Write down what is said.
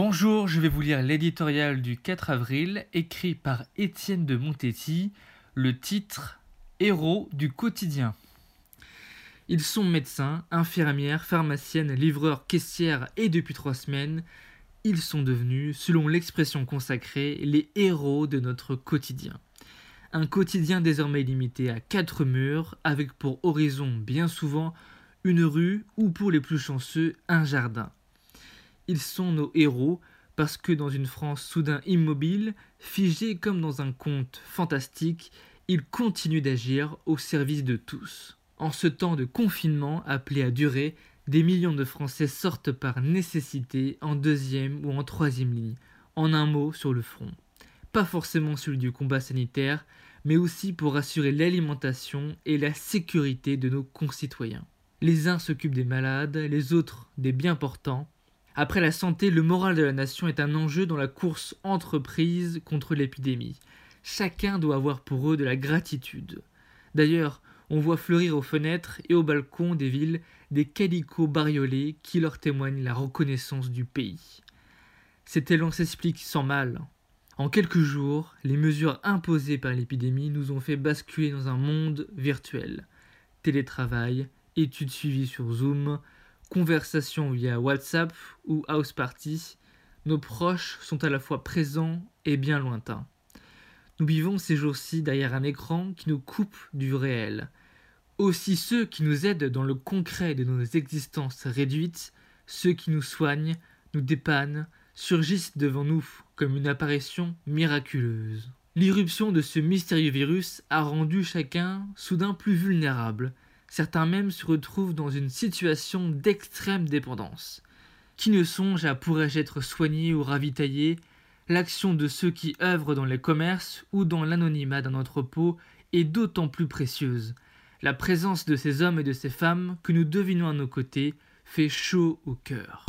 Bonjour, je vais vous lire l'éditorial du 4 avril écrit par Étienne de Montetti, le titre Héros du quotidien. Ils sont médecins, infirmières, pharmaciennes, livreurs, caissières et depuis trois semaines, ils sont devenus, selon l'expression consacrée, les héros de notre quotidien. Un quotidien désormais limité à quatre murs, avec pour horizon bien souvent une rue ou pour les plus chanceux un jardin. Ils sont nos héros parce que dans une France soudain immobile, figée comme dans un conte fantastique, ils continuent d'agir au service de tous. En ce temps de confinement appelé à durer, des millions de Français sortent par nécessité en deuxième ou en troisième ligne, en un mot sur le front. Pas forcément celui du combat sanitaire, mais aussi pour assurer l'alimentation et la sécurité de nos concitoyens. Les uns s'occupent des malades, les autres des bien portants, après la santé, le moral de la nation est un enjeu dans la course entreprise contre l'épidémie. Chacun doit avoir pour eux de la gratitude. D'ailleurs, on voit fleurir aux fenêtres et aux balcons des villes des calicots bariolés qui leur témoignent la reconnaissance du pays. Cet élan s'explique sans mal. En quelques jours, les mesures imposées par l'épidémie nous ont fait basculer dans un monde virtuel. Télétravail, études suivies sur Zoom, conversation via WhatsApp ou House Party, nos proches sont à la fois présents et bien lointains. Nous vivons ces jours-ci derrière un écran qui nous coupe du réel. Aussi ceux qui nous aident dans le concret de nos existences réduites, ceux qui nous soignent, nous dépannent, surgissent devant nous comme une apparition miraculeuse. L'irruption de ce mystérieux virus a rendu chacun soudain plus vulnérable, Certains même se retrouvent dans une situation d'extrême dépendance. Qui ne songe à pourrais-je être soigné ou ravitaillé? L'action de ceux qui œuvrent dans les commerces ou dans l'anonymat d'un entrepôt est d'autant plus précieuse. La présence de ces hommes et de ces femmes que nous devinons à nos côtés fait chaud au cœur.